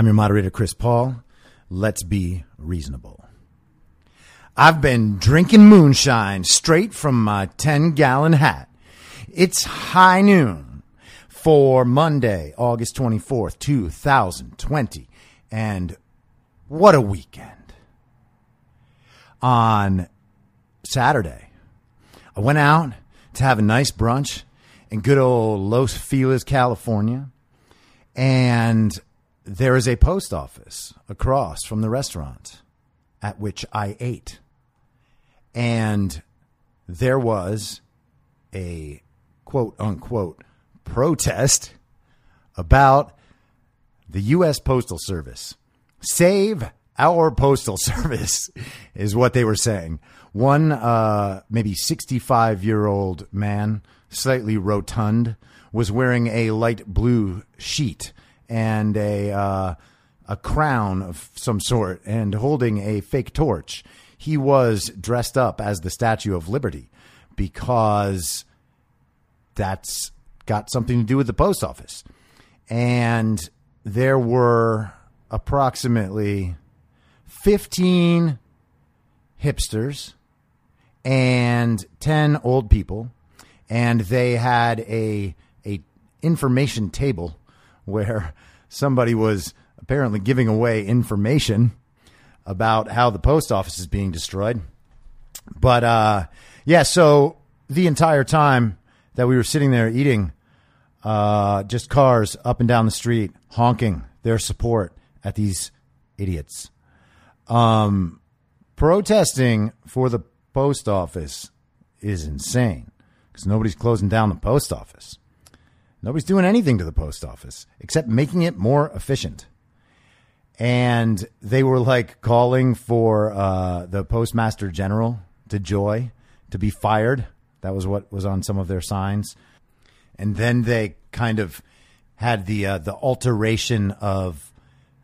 I'm your moderator, Chris Paul. Let's be reasonable. I've been drinking moonshine straight from my 10 gallon hat. It's high noon for Monday, August 24th, 2020. And what a weekend. On Saturday, I went out to have a nice brunch in good old Los Feliz, California. And there is a post office across from the restaurant at which I ate. And there was a quote unquote protest about the U.S. Postal Service. Save our Postal Service is what they were saying. One, uh, maybe 65 year old man, slightly rotund, was wearing a light blue sheet and a, uh, a crown of some sort and holding a fake torch. He was dressed up as the Statue of Liberty because that's got something to do with the post office. And there were approximately 15 hipsters and 10 old people and they had a a information table where somebody was apparently giving away information about how the post office is being destroyed but uh yeah so the entire time that we were sitting there eating uh just cars up and down the street honking their support at these idiots um protesting for the post office is insane because nobody's closing down the post office. Nobody's doing anything to the post office except making it more efficient. And they were like calling for uh, the postmaster general, DeJoy, to be fired. That was what was on some of their signs. And then they kind of had the uh, the alteration of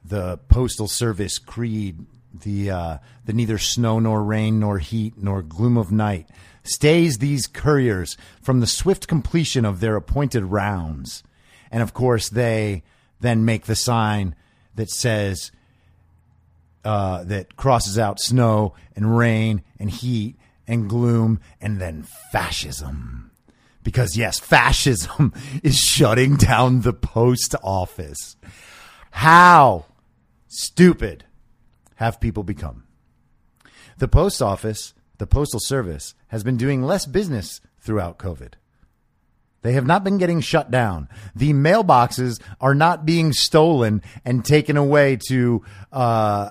the postal service creed, the uh, the neither snow nor rain nor heat nor gloom of night stays these couriers from the swift completion of their appointed rounds. And of course, they then make the sign that says, uh, that crosses out snow and rain and heat and gloom and then fascism. Because, yes, fascism is shutting down the post office. How stupid have people become? The post office the Postal Service has been doing less business throughout COVID. They have not been getting shut down. The mailboxes are not being stolen and taken away to uh,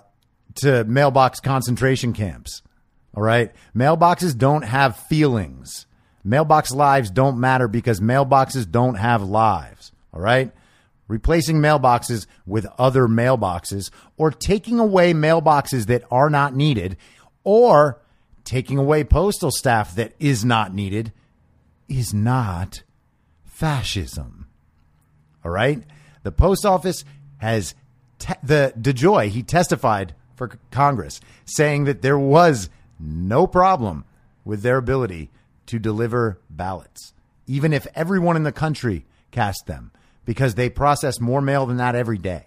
to mailbox concentration camps. All right, mailboxes don't have feelings. Mailbox lives don't matter because mailboxes don't have lives. All right, replacing mailboxes with other mailboxes or taking away mailboxes that are not needed or taking away postal staff that is not needed is not fascism. All right? The post office has te- the DeJoy, he testified for Congress saying that there was no problem with their ability to deliver ballots, even if everyone in the country cast them, because they process more mail than that every day.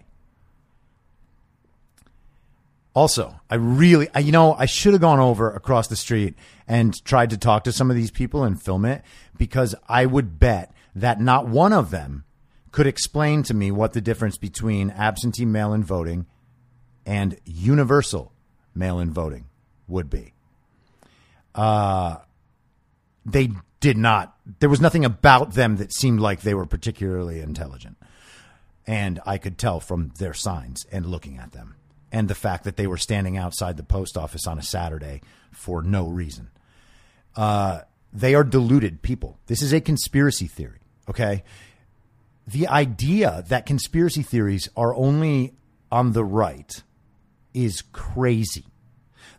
Also, I really, I, you know, I should have gone over across the street and tried to talk to some of these people and film it because I would bet that not one of them could explain to me what the difference between absentee mail in voting and universal mail in voting would be. Uh, they did not, there was nothing about them that seemed like they were particularly intelligent. And I could tell from their signs and looking at them and the fact that they were standing outside the post office on a Saturday for no reason. Uh, they are deluded people. This is a conspiracy theory, okay? The idea that conspiracy theories are only on the right is crazy.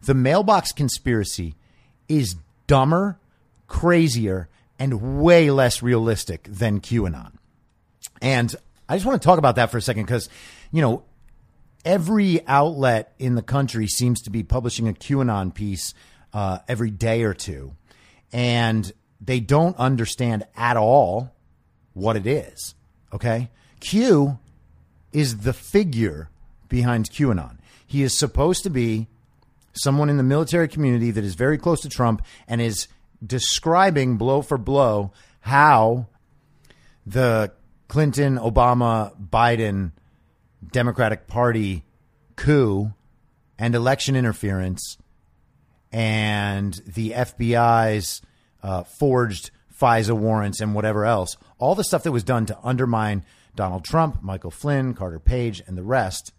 The mailbox conspiracy is dumber, crazier, and way less realistic than QAnon. And I just want to talk about that for a second because, you know, every outlet in the country seems to be publishing a QAnon piece uh, every day or two, and they don't understand at all what it is. Okay, Q is the figure behind QAnon. He is supposed to be someone in the military community that is very close to Trump and is describing blow for blow how the Clinton, Obama, Biden Democratic Party coup and election interference and the FBI's uh, forged FISA warrants and whatever else, all the stuff that was done to undermine Donald Trump, Michael Flynn, Carter Page, and the rest,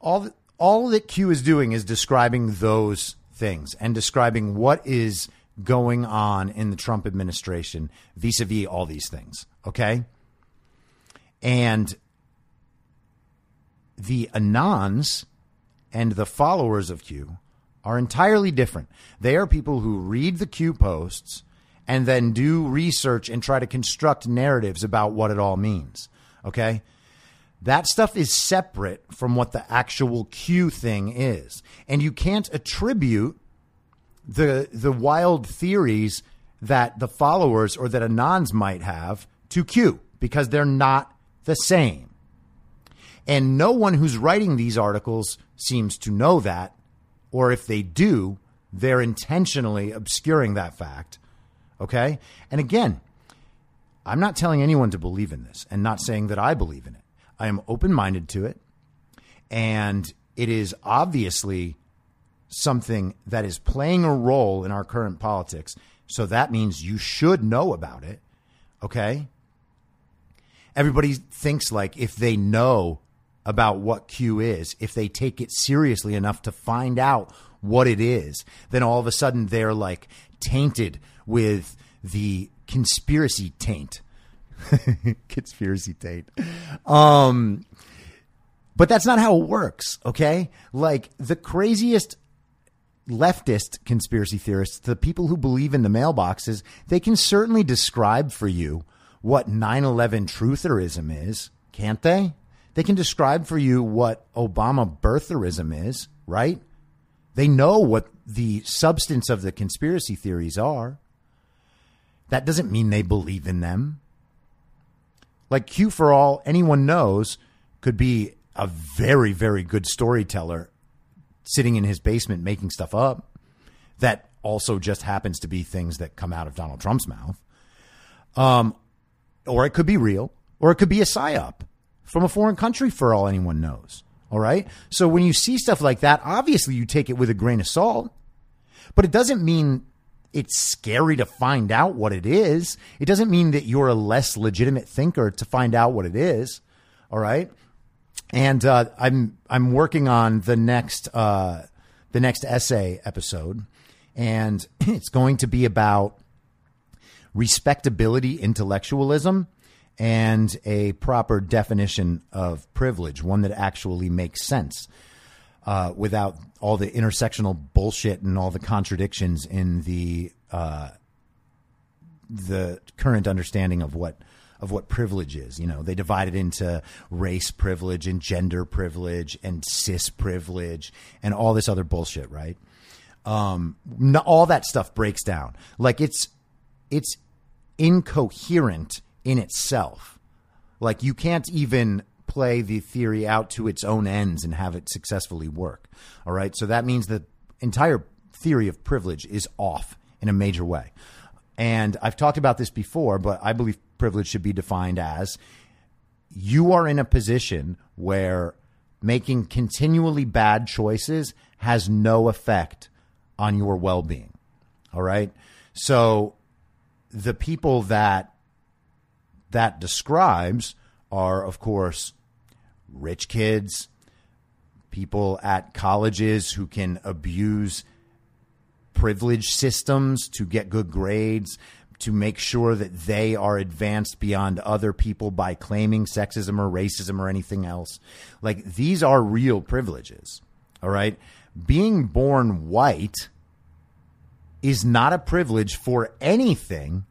all, all that Q is doing is describing those things and describing what is going on in the Trump administration vis a vis all these things. Okay. And the Anons and the followers of Q are entirely different. They are people who read the Q posts and then do research and try to construct narratives about what it all means. Okay? That stuff is separate from what the actual Q thing is. And you can't attribute the the wild theories that the followers or that Anons might have to Q because they're not the same. And no one who's writing these articles seems to know that. Or if they do, they're intentionally obscuring that fact. Okay. And again, I'm not telling anyone to believe in this and not saying that I believe in it. I am open minded to it. And it is obviously something that is playing a role in our current politics. So that means you should know about it. Okay. Everybody thinks like if they know about what Q is, if they take it seriously enough to find out what it is, then all of a sudden they're like tainted with the conspiracy taint. Conspiracy Tate. Um, but that's not how it works, okay? Like the craziest leftist conspiracy theorists, the people who believe in the mailboxes, they can certainly describe for you what 9 11 trutherism is, can't they? They can describe for you what Obama birtherism is, right? They know what the substance of the conspiracy theories are. That doesn't mean they believe in them. Like Q for all anyone knows could be a very, very good storyteller sitting in his basement making stuff up that also just happens to be things that come out of Donald Trump's mouth. Um, or it could be real, or it could be a psyop from a foreign country for all anyone knows. All right. So when you see stuff like that, obviously you take it with a grain of salt, but it doesn't mean it's scary to find out what it is. It doesn't mean that you're a less legitimate thinker to find out what it is. All right. And uh, I'm I'm working on the next uh, the next essay episode, and it's going to be about respectability intellectualism and a proper definition of privilege, one that actually makes sense uh, without all the intersectional bullshit and all the contradictions in the uh, the current understanding of what of what privilege is. You know, they divide it into race privilege and gender privilege and cis privilege and all this other bullshit, right? Um, all that stuff breaks down. Like it's it's incoherent in itself. Like you can't even play the theory out to its own ends and have it successfully work. All right. So that means the entire theory of privilege is off in a major way. And I've talked about this before, but I believe privilege should be defined as you are in a position where making continually bad choices has no effect on your well being. All right. So the people that that describes are, of course, rich kids, people at colleges who can abuse privilege systems to get good grades, to make sure that they are advanced beyond other people by claiming sexism or racism or anything else. Like these are real privileges. All right. Being born white is not a privilege for anything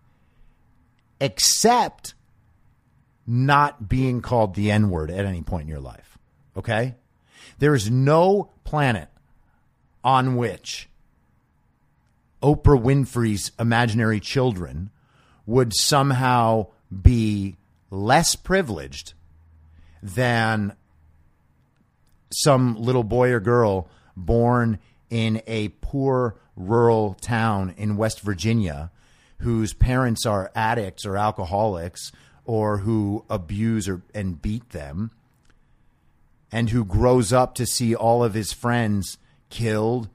except not being called the N word at any point in your life. Okay? There is no planet on which Oprah Winfrey's imaginary children would somehow be less privileged than some little boy or girl born in a poor rural town in West Virginia whose parents are addicts or alcoholics or who abuse or and beat them and who grows up to see all of his friends killed,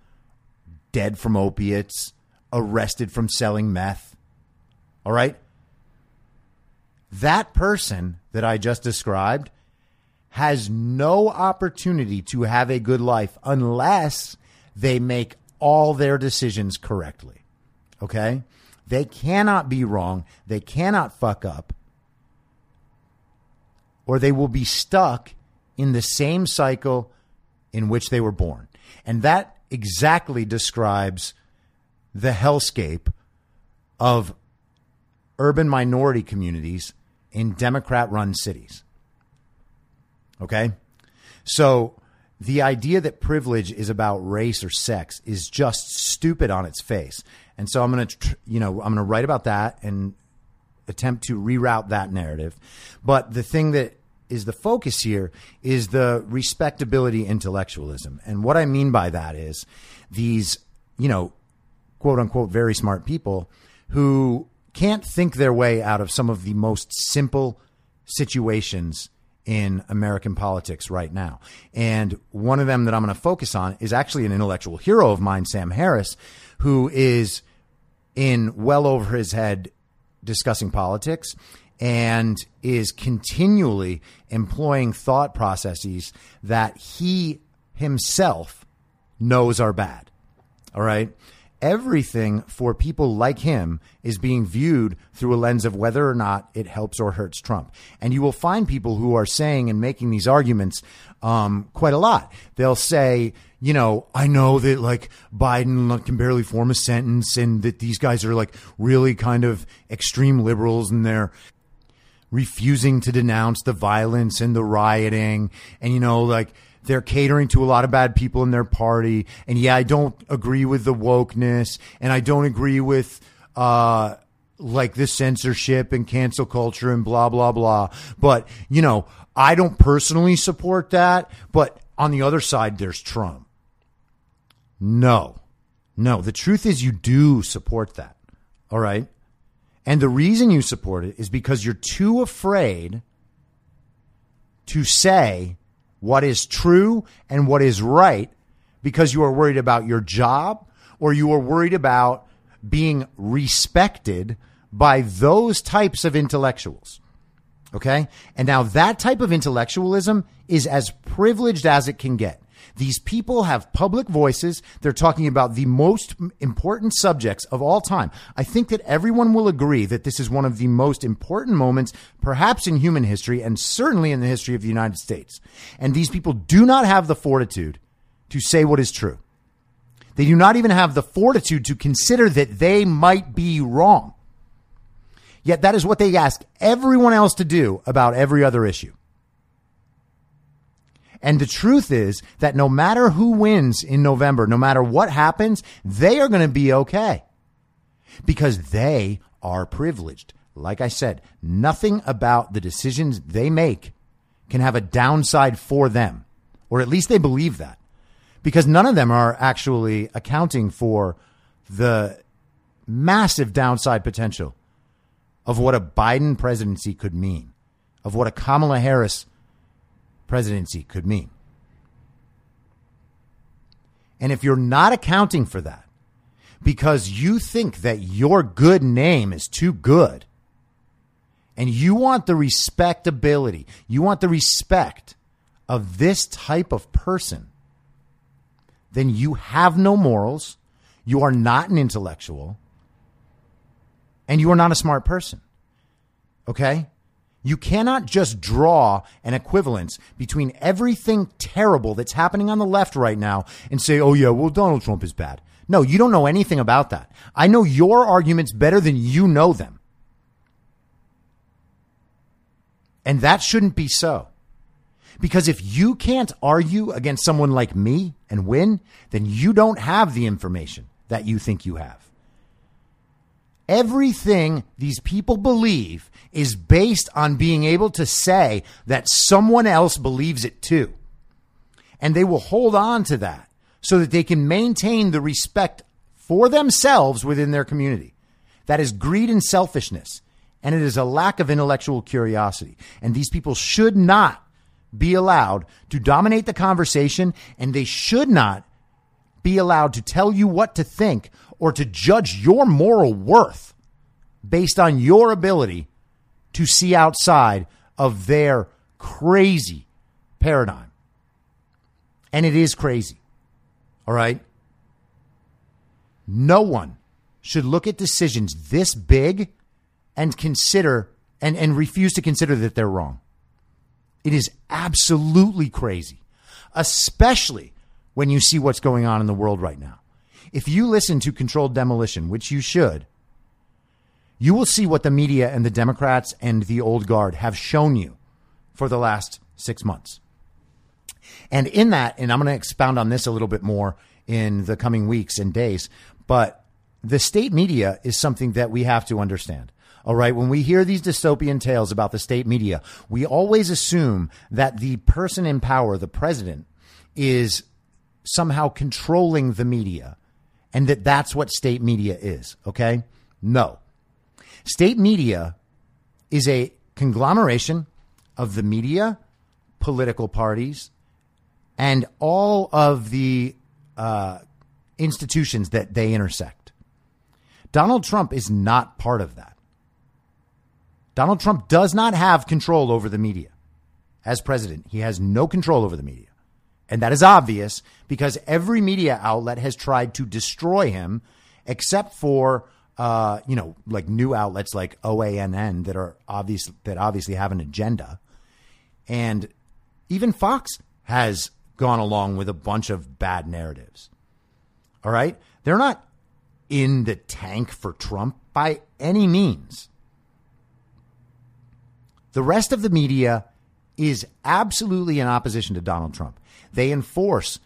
dead from opiates, arrested from selling meth. All right? That person that I just described has no opportunity to have a good life unless they make all their decisions correctly. Okay? They cannot be wrong. They cannot fuck up or they will be stuck in the same cycle in which they were born. And that exactly describes the hellscape of urban minority communities in Democrat run cities. Okay? So the idea that privilege is about race or sex is just stupid on its face. And so I'm going to, you know, I'm going to write about that and attempt to reroute that narrative. But the thing that is the focus here is the respectability intellectualism. And what I mean by that is these, you know, quote unquote, very smart people who can't think their way out of some of the most simple situations in American politics right now. And one of them that I'm going to focus on is actually an intellectual hero of mine, Sam Harris, who is in well over his head discussing politics and is continually employing thought processes that he himself knows are bad. All right. Everything for people like him is being viewed through a lens of whether or not it helps or hurts Trump. And you will find people who are saying and making these arguments um, quite a lot. They'll say, you know, I know that like Biden can barely form a sentence and that these guys are like really kind of extreme liberals and they're refusing to denounce the violence and the rioting. And, you know, like, they're catering to a lot of bad people in their party. And yeah, I don't agree with the wokeness and I don't agree with, uh, like the censorship and cancel culture and blah, blah, blah. But, you know, I don't personally support that. But on the other side, there's Trump. No, no. The truth is, you do support that. All right. And the reason you support it is because you're too afraid to say what is true and what is right because you are worried about your job or you are worried about being respected by those types of intellectuals. Okay. And now that type of intellectualism is as privileged as it can get. These people have public voices. They're talking about the most important subjects of all time. I think that everyone will agree that this is one of the most important moments, perhaps in human history and certainly in the history of the United States. And these people do not have the fortitude to say what is true. They do not even have the fortitude to consider that they might be wrong. Yet that is what they ask everyone else to do about every other issue. And the truth is that no matter who wins in November, no matter what happens, they are going to be okay. Because they are privileged. Like I said, nothing about the decisions they make can have a downside for them, or at least they believe that, because none of them are actually accounting for the massive downside potential of what a Biden presidency could mean, of what a Kamala Harris presidency could mean. And if you're not accounting for that because you think that your good name is too good and you want the respectability, you want the respect of this type of person, then you have no morals, you are not an intellectual, and you are not a smart person. Okay? You cannot just draw an equivalence between everything terrible that's happening on the left right now and say, oh, yeah, well, Donald Trump is bad. No, you don't know anything about that. I know your arguments better than you know them. And that shouldn't be so. Because if you can't argue against someone like me and win, then you don't have the information that you think you have. Everything these people believe is based on being able to say that someone else believes it too. And they will hold on to that so that they can maintain the respect for themselves within their community. That is greed and selfishness. And it is a lack of intellectual curiosity. And these people should not be allowed to dominate the conversation and they should not be allowed to tell you what to think or to judge your moral worth based on your ability to see outside of their crazy paradigm. And it is crazy. All right? No one should look at decisions this big and consider and, and refuse to consider that they're wrong. It is absolutely crazy, especially when you see what's going on in the world right now. If you listen to controlled demolition, which you should, you will see what the media and the Democrats and the old guard have shown you for the last six months. And in that, and I'm going to expound on this a little bit more in the coming weeks and days, but the state media is something that we have to understand. All right. When we hear these dystopian tales about the state media, we always assume that the person in power, the president, is somehow controlling the media and that that's what state media is. Okay. No. State media is a conglomeration of the media, political parties, and all of the uh, institutions that they intersect. Donald Trump is not part of that. Donald Trump does not have control over the media. As president, he has no control over the media. And that is obvious because every media outlet has tried to destroy him except for uh, you know, like new outlets like OANN that are obvious that obviously have an agenda. And even Fox has gone along with a bunch of bad narratives. All right? They're not in the tank for Trump by any means. The rest of the media is absolutely in opposition to Donald Trump. They enforce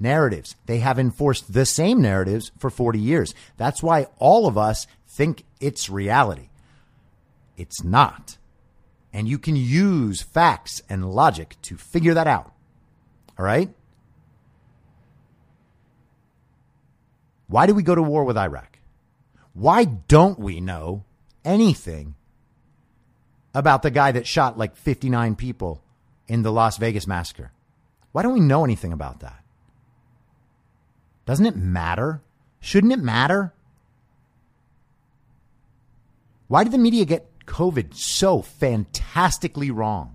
narratives. They have enforced the same narratives for 40 years. That's why all of us think it's reality. It's not. And you can use facts and logic to figure that out. All right? Why do we go to war with Iraq? Why don't we know anything about the guy that shot like 59 people in the Las Vegas massacre? Why don't we know anything about that? Doesn't it matter? Shouldn't it matter? Why did the media get COVID so fantastically wrong?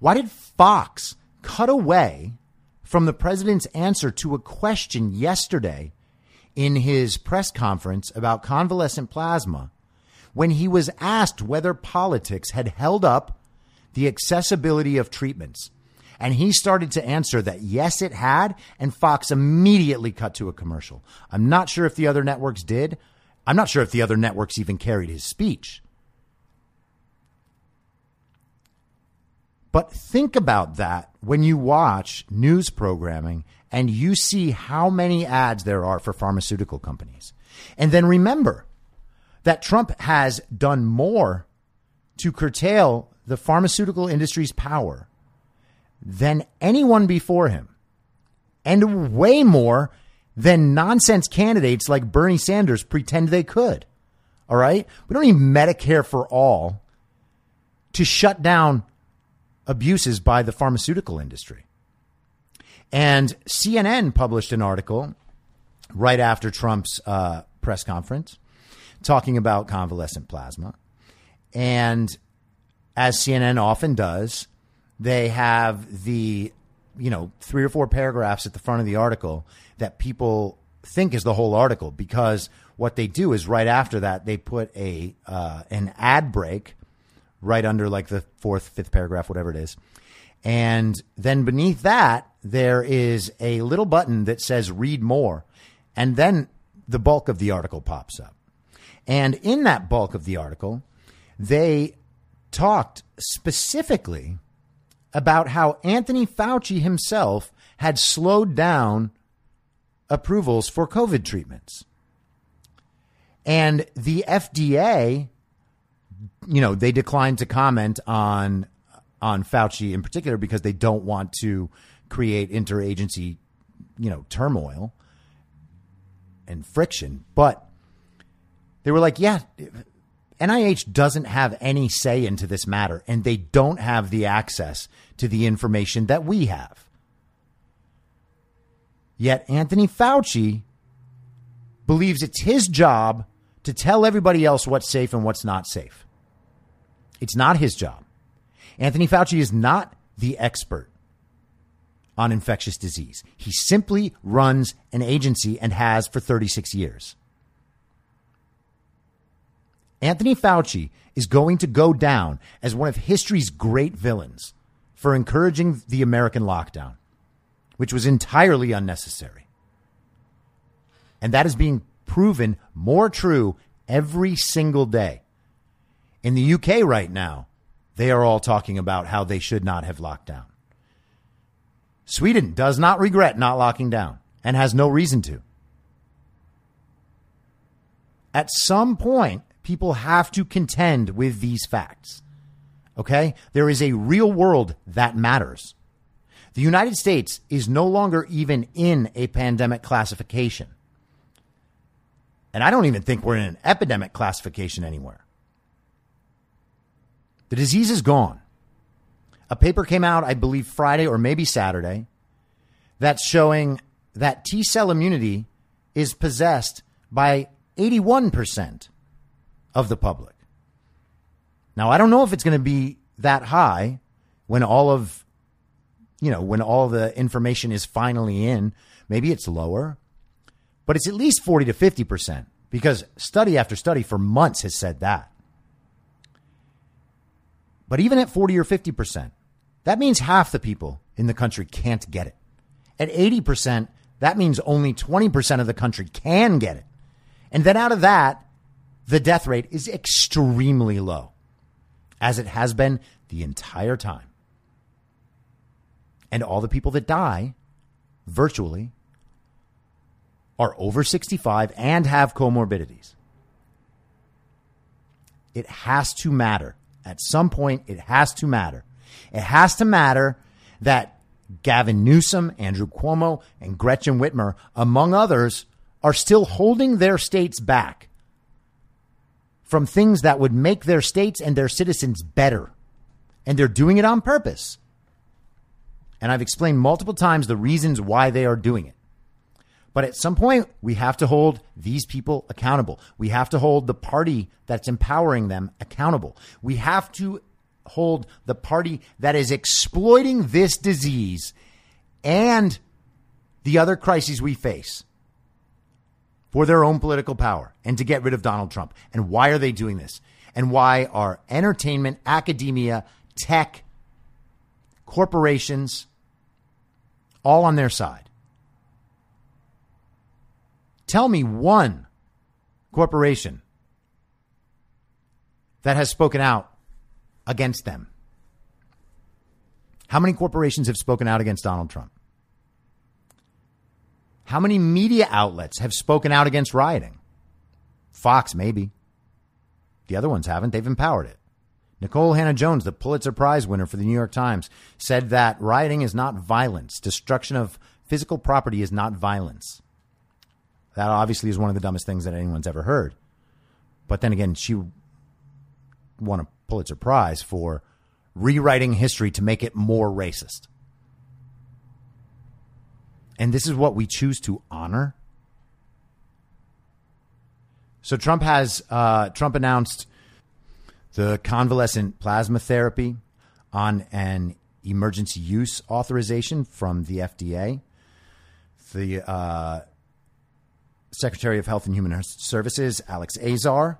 Why did Fox cut away from the president's answer to a question yesterday in his press conference about convalescent plasma when he was asked whether politics had held up the accessibility of treatments? And he started to answer that yes, it had. And Fox immediately cut to a commercial. I'm not sure if the other networks did. I'm not sure if the other networks even carried his speech. But think about that when you watch news programming and you see how many ads there are for pharmaceutical companies. And then remember that Trump has done more to curtail the pharmaceutical industry's power than anyone before him, and way more than nonsense candidates like Bernie Sanders pretend they could. All right? We don't need Medicare for all to shut down abuses by the pharmaceutical industry. And CNN published an article right after Trump's uh, press conference talking about convalescent plasma. And as CNN often does, they have the you know three or four paragraphs at the front of the article that people think is the whole article because what they do is right after that they put a uh, an ad break right under like the fourth fifth paragraph whatever it is. And then beneath that there is a little button that says read more. And then the bulk of the article pops up and in that bulk of the article they talked specifically about how Anthony Fauci himself had slowed down approvals for COVID treatments. And the FDA, you know, they declined to comment on on Fauci in particular because they don't want to create interagency, you know, turmoil and friction. But they were like, yeah, NIH doesn't have any say into this matter, and they don't have the access to the information that we have. Yet Anthony Fauci believes it's his job to tell everybody else what's safe and what's not safe. It's not his job. Anthony Fauci is not the expert on infectious disease. He simply runs an agency and has for 36 years. Anthony Fauci is going to go down as one of history's great villains for encouraging the American lockdown, which was entirely unnecessary. And that is being proven more true every single day. In the UK right now, they are all talking about how they should not have locked down. Sweden does not regret not locking down and has no reason to. At some point, people have to contend with these facts. Okay? There is a real world that matters. The United States is no longer even in a pandemic classification. And I don't even think we're in an epidemic classification anywhere. The disease is gone. A paper came out, I believe, Friday or maybe Saturday, that's showing that T cell immunity is possessed by 81% of the public. Now, I don't know if it's going to be that high when all of, you know, when all the information is finally in. Maybe it's lower. but it's at least 40 to 50% because study after study for months has said that. But even at 40 or 50%, that means half the people in the country can't get it. At 80%, that means only 20% of the country can get it. And then out of that, the death rate is extremely low, as it has been the entire time. And all the people that die, virtually, are over 65 and have comorbidities. It has to matter. At some point, it has to matter. It has to matter that Gavin Newsom, Andrew Cuomo, and Gretchen Whitmer, among others, are still holding their states back from things that would make their states and their citizens better. And they're doing it on purpose. And I've explained multiple times the reasons why they are doing it. But at some point, we have to hold these people accountable. We have to hold the party that's empowering them accountable. We have to hold the party that is exploiting this disease and the other crises we face for their own political power and to get rid of Donald Trump. And why are they doing this? And why are entertainment, academia, tech, corporations all on their side? Tell me one corporation that has spoken out against them. How many corporations have spoken out against Donald Trump? How many media outlets have spoken out against rioting? Fox, maybe. The other ones haven't. They've empowered it. Nikole Hannah-Jones, the Pulitzer Prize winner for the New York Times, said that rioting is not violence. Destruction of physical property is not violence. That obviously is one of the dumbest things that anyone's ever heard. But then again, she won a Pulitzer Prize for rewriting history to make it more racist. And this is what we choose to honor. So Trump has uh, Trump announced the convalescent plasma therapy on an emergency use authorization from the FDA. The uh, Secretary of Health and Human Services, Alex Azar,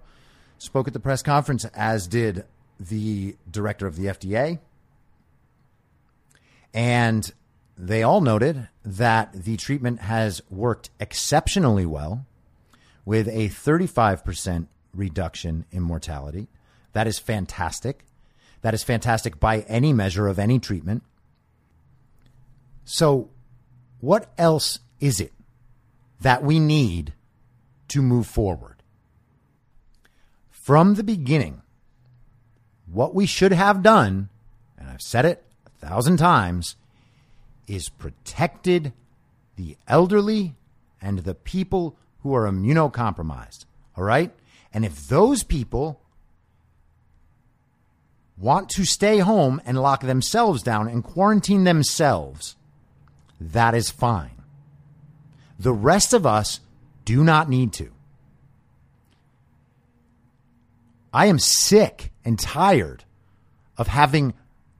spoke at the press conference, as did the director of the FDA. And they all noted that the treatment has worked exceptionally well with a 35% reduction in mortality. That is fantastic. That is fantastic by any measure of any treatment. So, what else is it that we need to move forward? From the beginning, what we should have done, and I've said it a thousand times, is protected the elderly and the people who are immunocompromised. All right? And if those people want to stay home and lock themselves down and quarantine themselves, that is fine. The rest of us do not need to. I am sick and tired of having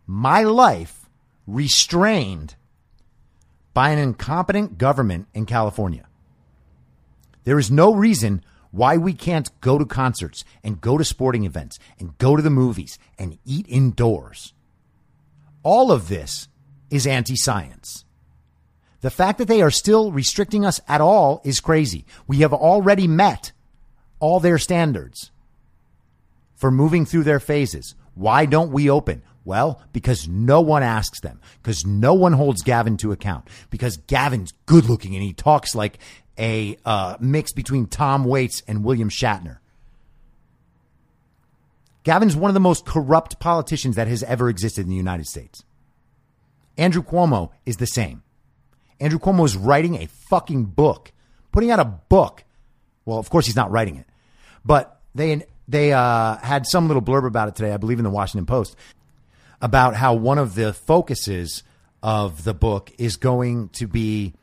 my life restrained by an incompetent government in California. There is no reason why we can't go to concerts and go to sporting events and go to the movies and eat indoors. All of this is anti science. The fact that they are still restricting us at all is crazy. We have already met all their standards for moving through their phases. Why don't we open? Well, because no one asks them, because no one holds Gavin to account, because Gavin's good looking and he talks like a uh, mix between Tom Waits and William Shatner. Gavin's one of the most corrupt politicians that has ever existed in the United States. Andrew Cuomo is the same. Andrew Cuomo is writing a fucking book, putting out a book. Well, of course he's not writing it, but they they uh, had some little blurb about it today, I believe, in the Washington Post, about how one of the focuses of the book is going to be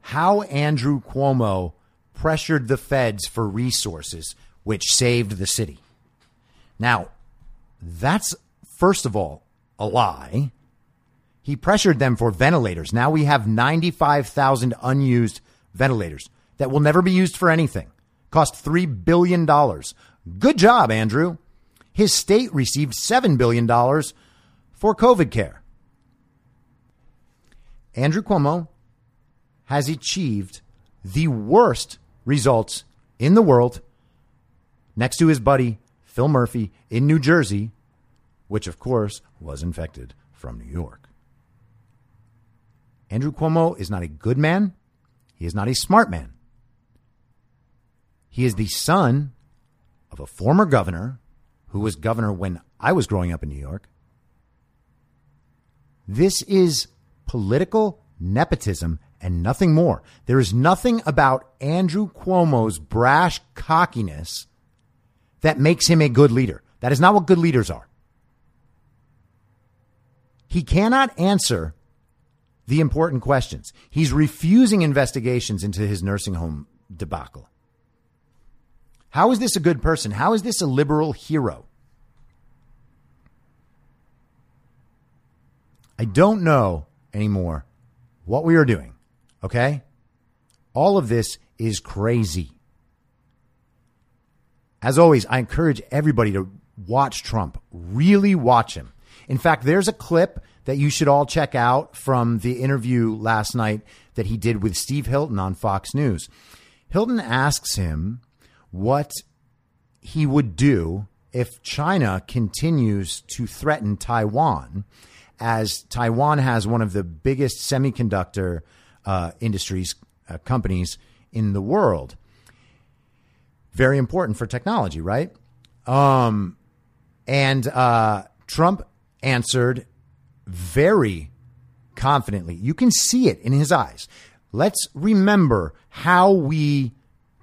how Andrew Cuomo pressured the feds for resources, which saved the city. Now, that's first of all a lie. He pressured them for ventilators. Now we have 95,000 unused ventilators. that will never be used for anything. Cost $3 billion. Good job, Andrew. His state received $7 billion for COVID care. Andrew Cuomo has achieved the worst results in the world next to his buddy Phil Murphy in New Jersey, which of course was infected from New York. Andrew Cuomo is not a good man. He is not a smart man. He is the son of a former governor who was governor when I was growing up in New York. This is political nepotism and nothing more. There is nothing about Andrew Cuomo's brash cockiness that makes him a good leader. That is not what good leaders are. He cannot answer the important questions. He's refusing investigations into his nursing home debacle. How is this a good person? How is this a liberal hero? I don't know anymore what we are doing. Okay? All of this is crazy. As always, I encourage everybody to watch Trump. Really watch him. In fact, there's a clip that you should all check out from the interview last night that he did with Steve Hilton on Fox News. Hilton asks him what he would do if China continues to threaten Taiwan, as Taiwan has one of the biggest semiconductor uh, industries uh, companies in the world. Very important for technology, right? Um, and uh, Trump answered very confidently. You can see it in his eyes. Let's remember how we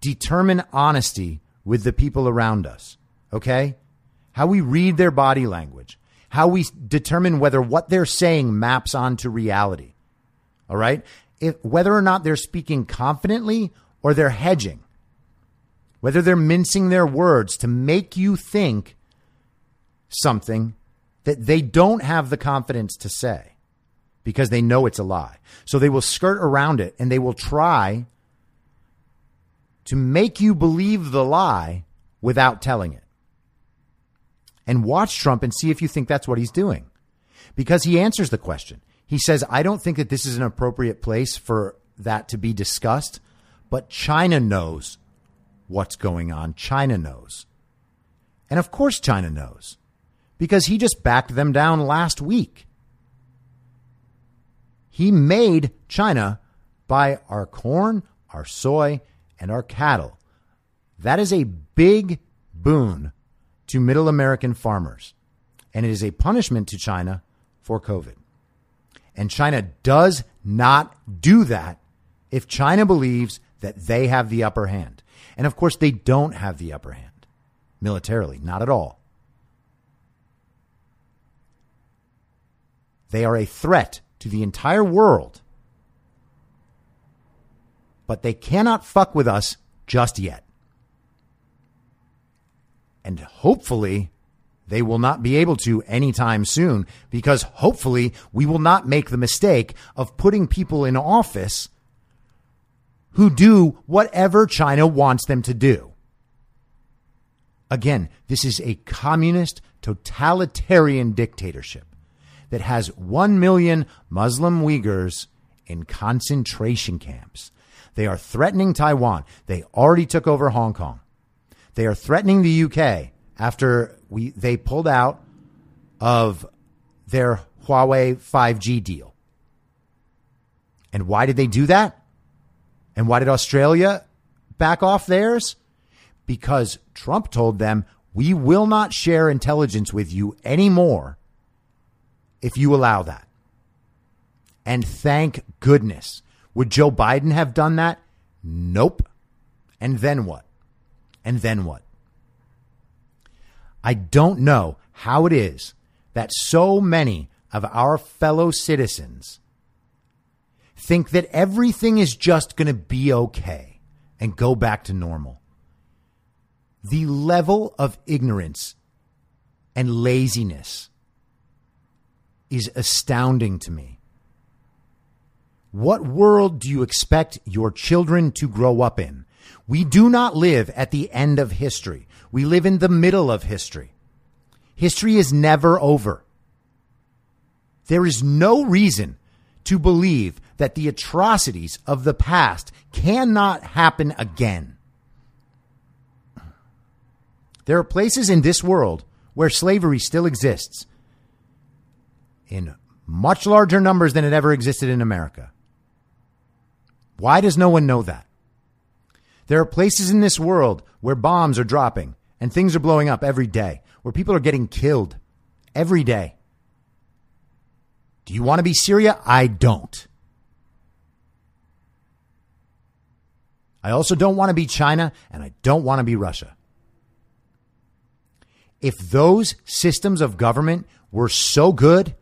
determine honesty with the people around us, okay? How we read their body language, how we determine whether what they're saying maps onto reality, all right? If, whether or not they're speaking confidently or they're hedging, whether they're mincing their words to make you think something that they don't have the confidence to say because they know it's a lie. So they will skirt around it and they will try to make you believe the lie without telling it. And watch Trump and see if you think that's what he's doing. Because he answers the question. He says, I don't think that this is an appropriate place for that to be discussed, but China knows what's going on. China knows. And of course, China knows because he just backed them down last week. He made China buy our corn, our soy, and our cattle. That is a big boon to middle American farmers. And it is a punishment to China for COVID. And China does not do that if China believes that they have the upper hand. And of course, they don't have the upper hand militarily, not at all. They are a threat to the entire world. But they cannot fuck with us just yet. And hopefully, they will not be able to anytime soon because hopefully we will not make the mistake of putting people in office who do whatever China wants them to do. Again, this is a communist totalitarian dictatorship that has 1 million Muslim Uyghurs in concentration camps. They are threatening Taiwan. They already took over Hong Kong. They are threatening the UK after we they pulled out of their Huawei 5G deal. And why did they do that? And why did Australia back off theirs? Because Trump told them, we will not share intelligence with you anymore if you allow that. And thank goodness. Would Joe Biden have done that? Nope. And then what? And then what? I don't know how it is that so many of our fellow citizens think that everything is just going to be okay and go back to normal. The level of ignorance and laziness is astounding to me. What world do you expect your children to grow up in? We do not live at the end of history. We live in the middle of history. History is never over. There is no reason to believe that the atrocities of the past cannot happen again. There are places in this world where slavery still exists in much larger numbers than it ever existed in America. Why does no one know that? There are places in this world where bombs are dropping and things are blowing up every day, where people are getting killed every day. Do you want to be Syria? I don't. I also don't want to be China and I don't want to be Russia. If those systems of government were so good,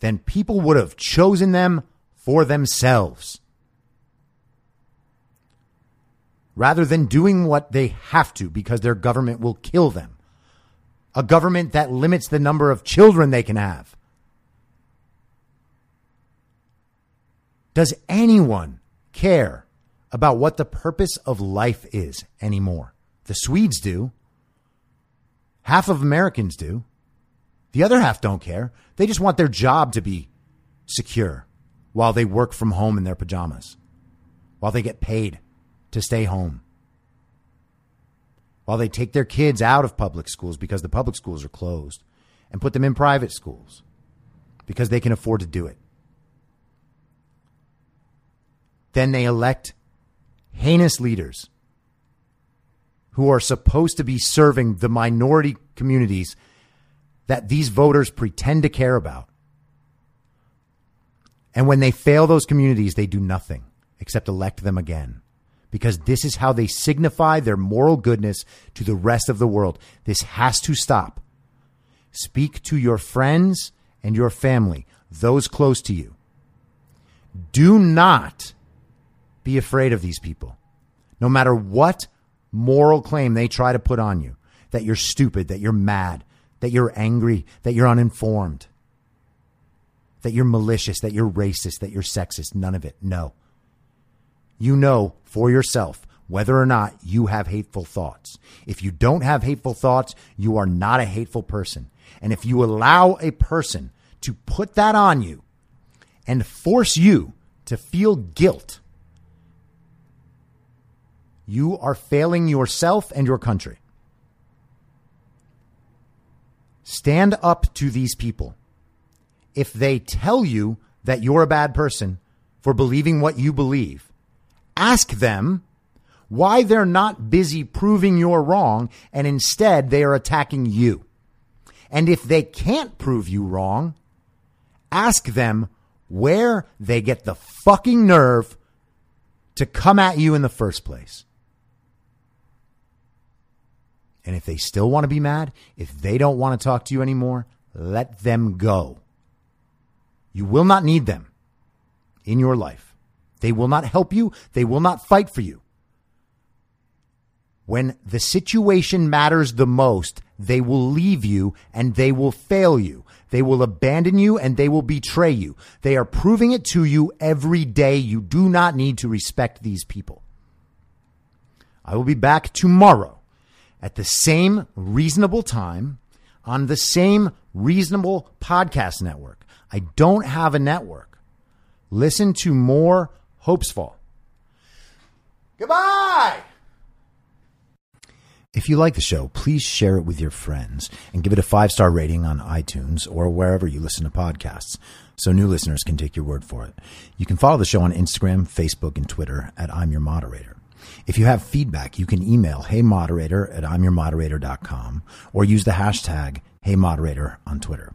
then people would have chosen them for themselves. Rather than doing what they have to because their government will kill them. A government that limits the number of children they can have. Does anyone care about what the purpose of life is anymore? The Swedes do. Half of Americans do. The other half don't care. They just want their job to be secure while they work from home in their pajamas, while they get paid to stay home, while they take their kids out of public schools because the public schools are closed and put them in private schools because they can afford to do it. Then they elect heinous leaders who are supposed to be serving the minority communities that these voters pretend to care about. And when they fail those communities, they do nothing except elect them again. Because this is how they signify their moral goodness to the rest of the world. This has to stop. Speak to your friends and your family, those close to you. Do not be afraid of these people. No matter what moral claim they try to put on you that you're stupid, that you're mad, that you're angry, that you're uninformed, that you're malicious, that you're racist, that you're sexist. None of it. No. You know for yourself whether or not you have hateful thoughts. If you don't have hateful thoughts, you are not a hateful person. And if you allow a person to put that on you and force you to feel guilt you are failing yourself and your country. Stand up to these people. If they tell you that you're a bad person for believing what you believe, ask them why they're not busy proving you're wrong and instead they are attacking you. And if they can't prove you wrong, ask them where they get the fucking nerve to come at you in the first place. And if they still want to be mad, if they don't want to talk to you anymore, let them go. You will not need them in your life. They will not help you. They will not fight for you. When the situation matters the most, they will leave you and they will fail you. They will abandon you and they will betray you. They are proving it to you every day. You do not need to respect these people. I will be back tomorrow at the same reasonable time on the same reasonable podcast network. I don't have a network. Listen to more Hopesfall. Goodbye. If you like the show, please share it with your friends and give it a five star rating on iTunes or wherever you listen to podcasts so new listeners can take your word for it. You can follow the show on Instagram, Facebook, and Twitter at I'm Your Moderator. If you have feedback, you can email heymoderator at imyourmoderator.com or use the hashtag heymoderator on Twitter.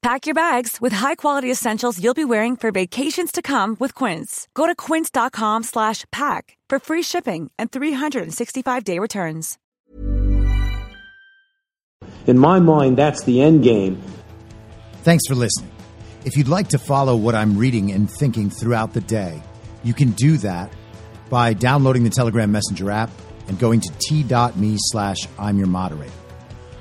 Pack your bags with high-quality essentials you'll be wearing for vacations to come with Quince. Go to quince.com slash pack for free shipping and 365-day returns. In my mind, that's the end game. Thanks for listening. If you'd like to follow what I'm reading and thinking throughout the day, you can do that by downloading the Telegram Messenger app and going to t.me slash I'm your moderator.